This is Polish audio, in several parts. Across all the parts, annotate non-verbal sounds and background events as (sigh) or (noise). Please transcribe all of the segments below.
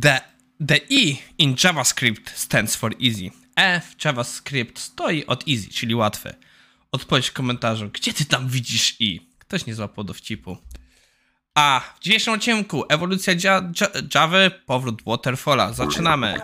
The, the E in JavaScript stands for easy. E w JavaScript stoi od easy, czyli łatwy. Odpowiedź w komentarzu, gdzie ty tam widzisz i? Ktoś nie złapał dowcipu. A w dzisiejszym odcinku ewolucja Java, Java powrót Waterfalla. Zaczynamy.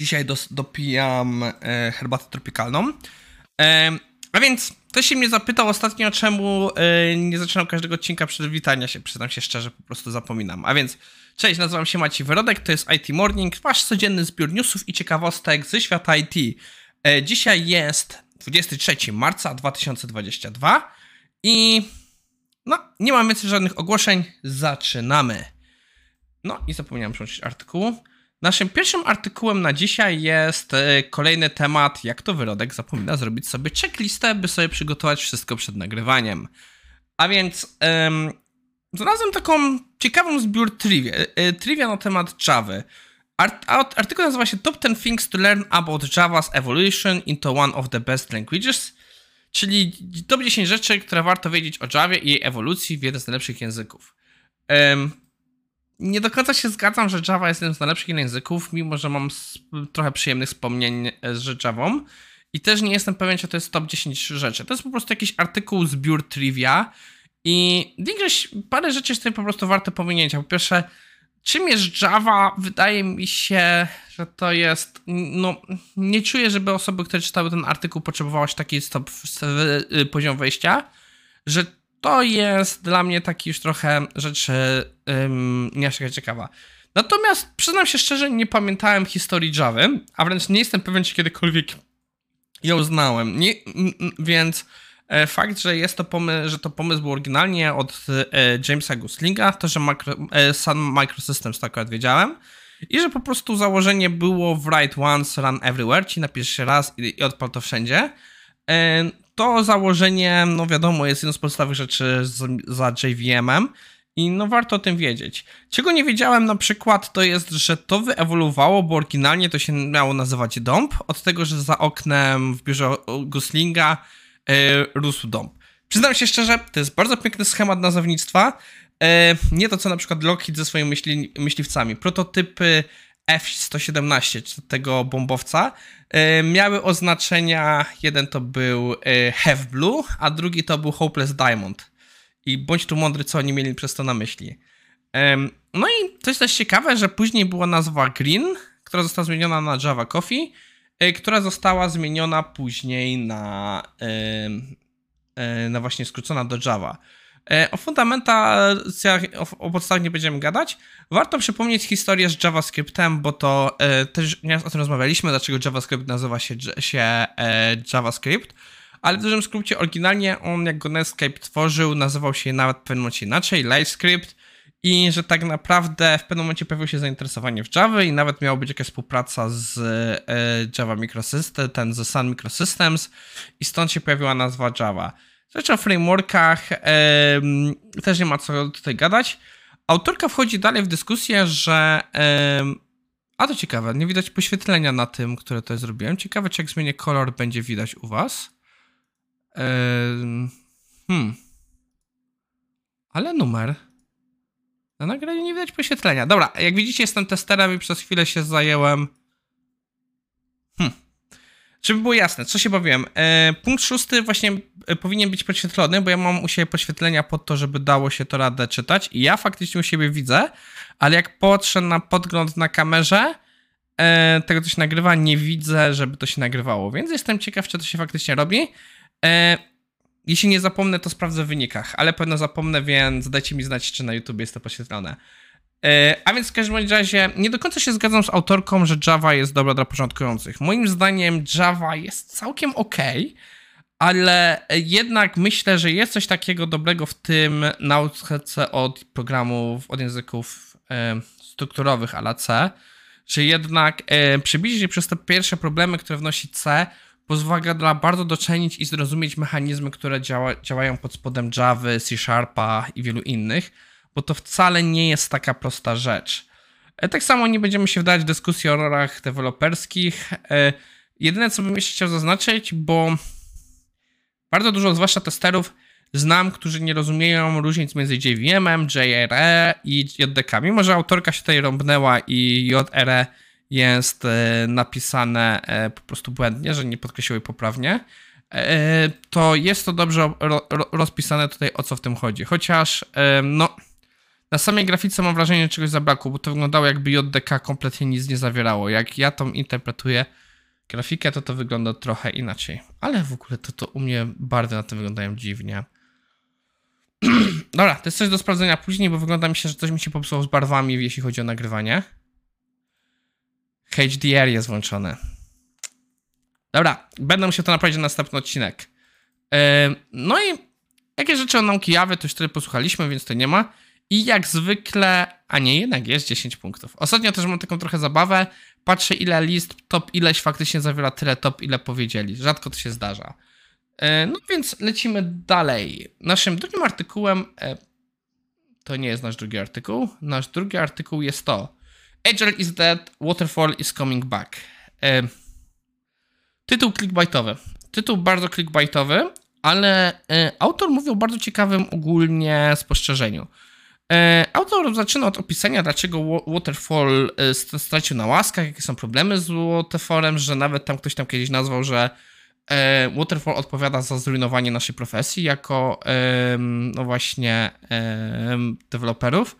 Dzisiaj dos, dopijam e, herbatę tropikalną. E, a więc ktoś się mnie zapytał ostatnio, czemu e, nie zaczynam każdego odcinka przed witania się. Przyznam się szczerze, po prostu zapominam. A więc, cześć, nazywam się Maciej Wyrodek, to jest IT Morning, wasz codzienny zbiór newsów i ciekawostek ze świata IT. E, dzisiaj jest 23 marca 2022 i no, nie mam więcej żadnych ogłoszeń, zaczynamy. No i zapomniałem przełączyć artykułu. Naszym pierwszym artykułem na dzisiaj jest e, kolejny temat, jak to wyrodek zapomina zrobić sobie checklistę, by sobie przygotować wszystko przed nagrywaniem. A więc um, znalazłem taką ciekawą zbiór trivia, e, trivia na temat Java. Art, artykuł nazywa się Top 10 Things to Learn About Java's Evolution into One of the Best Languages, czyli top 10 rzeczy, które warto wiedzieć o Javie i jej ewolucji w jeden z najlepszych języków. Um, nie do końca się zgadzam, że Java jest jednym z najlepszych języków, mimo że mam trochę przyjemnych wspomnień z Javą. I też nie jestem pewien, czy to jest top 10 rzeczy. To jest po prostu jakiś artykuł, zbiór trivia. I większość, parę rzeczy jest tutaj po prostu warte pominięcia. Po pierwsze, czym jest Java? Wydaje mi się, że to jest. No, nie czuję, żeby osoby, które czytały ten artykuł, potrzebowały taki stop, poziom wejścia. Że to jest dla mnie taki już trochę rzecz um, nie ciekawa. Natomiast przyznam się szczerze, nie pamiętałem historii Java, a wręcz nie jestem pewien, czy kiedykolwiek ją znałem. Nie, więc e, fakt, że jest to pomysł, że to pomysł był oryginalnie od e, Jamesa Goslinga, to, że e, Sun Microsystems tak akurat wiedziałem, i że po prostu założenie było write once, run everywhere, ci napisz się raz i, i odpal to wszędzie. To założenie, no wiadomo, jest jedną z podstawowych rzeczy z, za JVM-em i no warto o tym wiedzieć. Czego nie wiedziałem na przykład, to jest, że to wyewoluowało, bo oryginalnie to się miało nazywać dąb, od tego, że za oknem w biurze Goslinga yy, rósł dąb. Przyznam się szczerze, to jest bardzo piękny schemat nazewnictwa. Yy, nie to, co na przykład Lockheed ze swoimi myśli, myśliwcami. Prototypy F-117, tego bombowca, e, miały oznaczenia, jeden to był e, Have Blue, a drugi to był Hopeless Diamond. I bądź tu mądry, co oni mieli przez to na myśli. No i jest też ciekawe, że później była nazwa Green, która została zmieniona na Java Coffee, e, która została zmieniona później na, na właśnie skrócona do Java. E, o fundamentacjach, o, o podstawach nie będziemy gadać. Warto przypomnieć historię z JavaScriptem, bo to e, też nie o tym rozmawialiśmy, dlaczego JavaScript nazywa się, się e, JavaScript. Ale w dużym skrócie, oryginalnie on, jak go Netscape tworzył, nazywał się nawet w pewnym momencie inaczej, LiveScript. I że tak naprawdę w pewnym momencie pojawiło się zainteresowanie w Java i nawet miała być jakaś współpraca z e, Java Microsystems, ten ze Sun Microsystems i stąd się pojawiła nazwa Java. Rzecz o frameworkach yy, też nie ma co tutaj gadać. Autorka wchodzi dalej w dyskusję, że. Yy, a to ciekawe, nie widać poświetlenia na tym, które to zrobiłem. Ciekawe, czy jak zmienię kolor, będzie widać u Was. Yy, hmm. Ale numer. Na nagraniu nie widać poświetlenia. Dobra, jak widzicie, jestem testerem i przez chwilę się zajęłem żeby było jasne, co się bawiłem. E, punkt szósty właśnie powinien być podświetlony, bo ja mam u siebie podświetlenia pod to, żeby dało się to radę czytać i ja faktycznie u siebie widzę, ale jak patrzę na podgląd na kamerze, e, tego co się nagrywa, nie widzę, żeby to się nagrywało, więc jestem ciekaw, czy to się faktycznie robi. E, jeśli nie zapomnę, to sprawdzę w wynikach, ale pewno zapomnę, więc dajcie mi znać, czy na YouTube jest to podświetlone. E, a więc w każdym razie nie do końca się zgadzam z autorką, że Java jest dobra dla początkujących. Moim zdaniem Java jest całkiem ok, ale jednak myślę, że jest coś takiego dobrego w tym nauce od programów, od języków strukturowych ala C, że jednak e, się przez te pierwsze problemy, które wnosi C, pozwala bardzo doczenić i zrozumieć mechanizmy, które działa, działają pod spodem Java, C Sharpa i wielu innych bo to wcale nie jest taka prosta rzecz. E, tak samo nie będziemy się wdawać w dyskusję o rolach deweloperskich. E, jedyne, co bym jeszcze chciał zaznaczyć, bo bardzo dużo, zwłaszcza testerów, znam, którzy nie rozumieją różnic między JVM-em, JRE i JDK. Mimo, że autorka się tutaj rąbnęła i JRE jest e, napisane e, po prostu błędnie, że nie podkreśliły poprawnie, e, to jest to dobrze rozpisane tutaj, o co w tym chodzi. Chociaż, no, na samej grafice mam wrażenie, że czegoś zabrakło, bo to wyglądało jakby JDK kompletnie nic nie zawierało. Jak ja tą interpretuję grafikę, to to wygląda trochę inaczej. Ale w ogóle to, to u mnie barwy na tym wyglądają dziwnie. (clears throat) Dobra, to jest coś do sprawdzenia później, bo wygląda mi się, że coś mi się popsuło z barwami, jeśli chodzi o nagrywanie. HDR jest włączony. Dobra, będę musiał to naprawić na następny odcinek. Yy, no i jakie rzeczy o nauki jawy, to już tyle posłuchaliśmy, więc to nie ma. I jak zwykle, a nie, jednak jest 10 punktów. Ostatnio też mam taką trochę zabawę. Patrzę, ile list top ileś faktycznie zawiera tyle top, ile powiedzieli. Rzadko to się zdarza. E, no więc lecimy dalej. Naszym drugim artykułem, e, to nie jest nasz drugi artykuł. Nasz drugi artykuł jest to Agile is dead, Waterfall is coming back. E, tytuł clickbaitowy. Tytuł bardzo clickbaitowy, ale autor mówi o bardzo ciekawym ogólnie spostrzeżeniu. E, autor zaczyna od opisania, dlaczego Waterfall e, stracił na łaskach, jakie są problemy z Waterfallem, że nawet tam ktoś tam kiedyś nazwał, że e, Waterfall odpowiada za zrujnowanie naszej profesji jako no właśnie deweloperów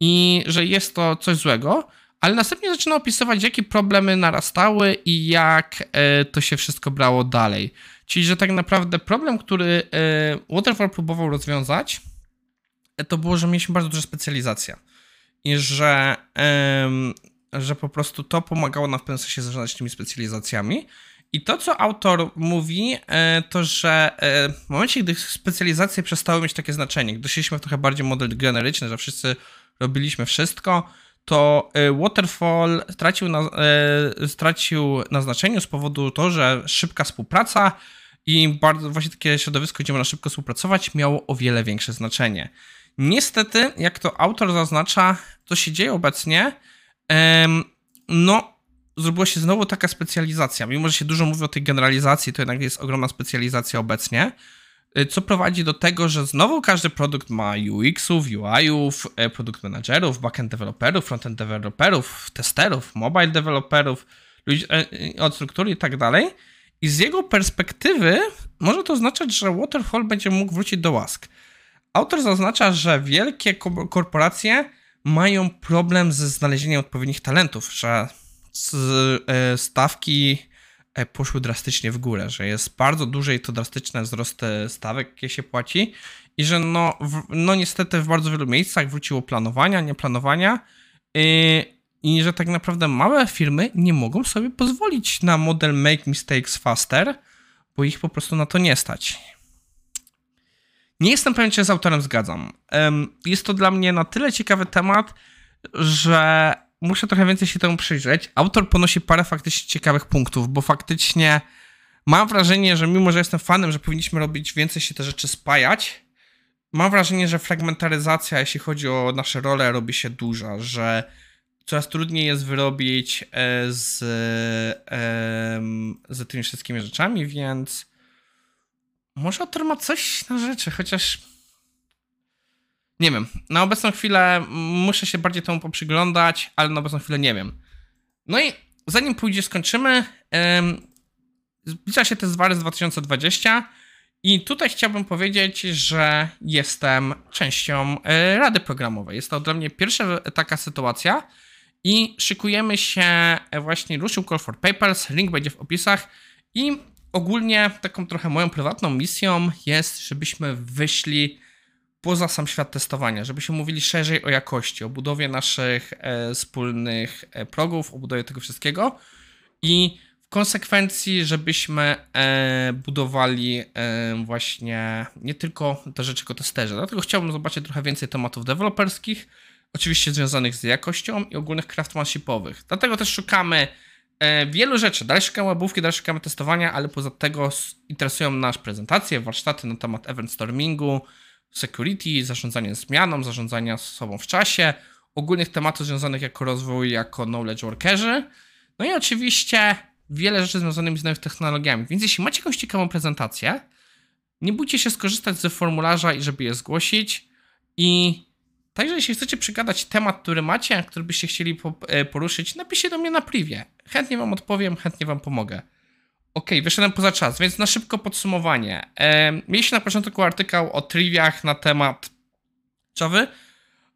i że jest to coś złego, ale następnie zaczyna opisywać, jakie problemy narastały i jak to się wszystko brało dalej. Czyli, że tak naprawdę problem, który Waterfall próbował rozwiązać, to było, że mieliśmy bardzo dużo specjalizacja i że, że po prostu to pomagało nam w pewnym sensie zarządzać tymi specjalizacjami. I to, co autor mówi, e, to że e, w momencie, gdy specjalizacje przestały mieć takie znaczenie, gdy szliśmy w trochę bardziej model generyczny, że wszyscy robiliśmy wszystko, to e, Waterfall stracił na, stracił na znaczeniu z powodu to, że szybka współpraca i bardzo właśnie takie środowisko, gdzie można szybko współpracować, miało o wiele większe znaczenie. Niestety, jak to autor zaznacza, co się dzieje obecnie, no, zrobiła się znowu taka specjalizacja. Mimo, że się dużo mówi o tej generalizacji, to jednak jest ogromna specjalizacja obecnie, y, co prowadzi do tego, że znowu każdy produkt ma UX-ów, UI-ów, e, produkt managerów, backend developerów, frontend developerów, testerów, mobile developerów, ludzi e, od struktury i tak dalej. I z jego perspektywy może to oznaczać, że Waterfall będzie mógł wrócić do łask. Autor zaznacza, że wielkie korporacje mają problem ze znalezieniem odpowiednich talentów, że e, stawki e, poszły drastycznie w górę, że jest bardzo duże i to drastyczne wzrost stawek, jakie się płaci i że no, no niestety w bardzo wielu miejscach wróciło planowania, nieplanowania i, i że tak naprawdę małe firmy nie mogą sobie pozwolić na model make mistakes faster, bo ich po prostu na to nie stać. Nie jestem pewien, czy z autorem zgadzam. Jest to dla mnie na tyle ciekawy temat, że muszę trochę więcej się temu przyjrzeć. Autor ponosi parę faktycznie ciekawych punktów, bo faktycznie mam wrażenie, że mimo, że jestem fanem, że powinniśmy robić więcej się te rzeczy spajać, mam wrażenie, że fragmentaryzacja, jeśli chodzi o nasze role, robi się duża, że coraz trudniej jest wyrobić e, z, z tymi wszystkimi rzeczami, więc może autor ma coś na rzeczy, chociaż. Nie wiem. Na obecną chwilę muszę się bardziej temu poprzyglądać, ale na obecną chwilę nie wiem. No i zanim pójdzie, skończymy. Zbliża się test Wary z 2020. I tutaj chciałbym powiedzieć, że jestem częścią e, Rady Programowej. Jest to dla mnie pierwsza taka sytuacja i szykujemy się, e, właśnie ruszył Call for Papers, link będzie w opisach i ogólnie taką trochę moją prywatną misją jest, żebyśmy wyszli poza sam świat testowania, żebyśmy mówili szerzej o jakości, o budowie naszych e, wspólnych e, progów, o budowie tego wszystkiego i w konsekwencji, żebyśmy e, budowali e, właśnie nie tylko te rzeczy jako testerzy. Dlatego chciałbym zobaczyć trochę więcej tematów deweloperskich, oczywiście związanych z jakością i ogólnych craftsmanshipowych. Dlatego też szukamy wielu rzeczy. Dalej szukamy łabówki, dalej szukamy testowania, ale poza tego interesują nas prezentacje, warsztaty na temat event stormingu, security, zarządzania zmianą, zarządzania sobą w czasie, ogólnych tematów związanych jako rozwój, jako knowledge workerzy. No i oczywiście wiele rzeczy związanych z nowymi technologiami. Więc jeśli macie jakąś ciekawą prezentację, Nie bójcie się skorzystać ze formularza i żeby je zgłosić. I także jeśli chcecie przygadać temat, który macie, który byście chcieli e, poruszyć, napiszcie do mnie na privie. Chętnie wam odpowiem, chętnie wam pomogę. Okej, wyszedłem poza czas, więc na szybko podsumowanie. Mieliście na początku artykuł o triwiach na temat Java,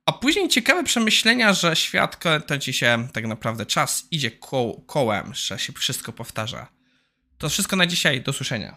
a później ciekawe przemyślenia, że świat kręci się tak naprawdę czas idzie ko kołem, że się wszystko powtarza. To wszystko na dzisiaj, do słyszenia.